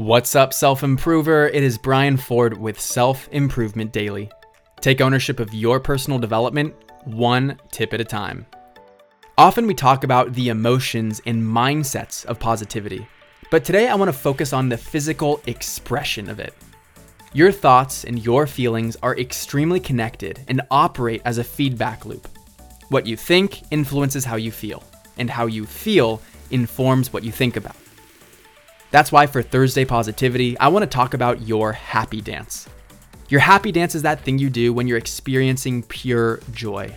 What's up, self improver? It is Brian Ford with Self Improvement Daily. Take ownership of your personal development one tip at a time. Often we talk about the emotions and mindsets of positivity, but today I want to focus on the physical expression of it. Your thoughts and your feelings are extremely connected and operate as a feedback loop. What you think influences how you feel, and how you feel informs what you think about. That's why for Thursday Positivity, I want to talk about your happy dance. Your happy dance is that thing you do when you're experiencing pure joy.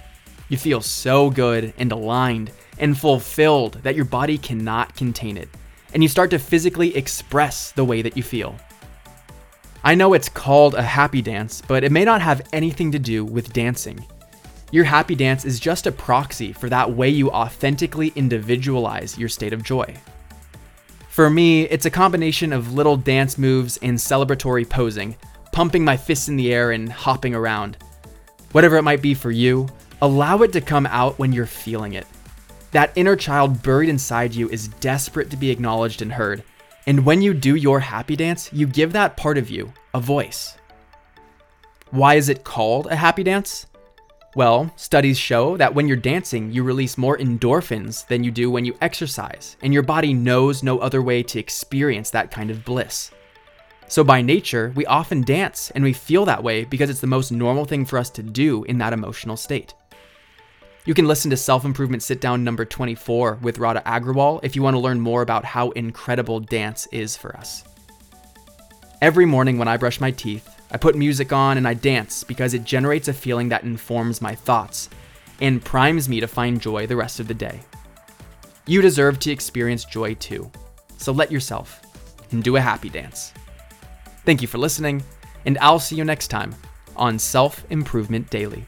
You feel so good and aligned and fulfilled that your body cannot contain it, and you start to physically express the way that you feel. I know it's called a happy dance, but it may not have anything to do with dancing. Your happy dance is just a proxy for that way you authentically individualize your state of joy. For me, it's a combination of little dance moves and celebratory posing, pumping my fists in the air and hopping around. Whatever it might be for you, allow it to come out when you're feeling it. That inner child buried inside you is desperate to be acknowledged and heard. And when you do your happy dance, you give that part of you a voice. Why is it called a happy dance? Well, studies show that when you're dancing, you release more endorphins than you do when you exercise, and your body knows no other way to experience that kind of bliss. So, by nature, we often dance and we feel that way because it's the most normal thing for us to do in that emotional state. You can listen to Self Improvement Sit Down number 24 with Radha Agrawal if you want to learn more about how incredible dance is for us. Every morning when I brush my teeth, I put music on and I dance because it generates a feeling that informs my thoughts and primes me to find joy the rest of the day. You deserve to experience joy too, so let yourself and do a happy dance. Thank you for listening, and I'll see you next time on Self Improvement Daily.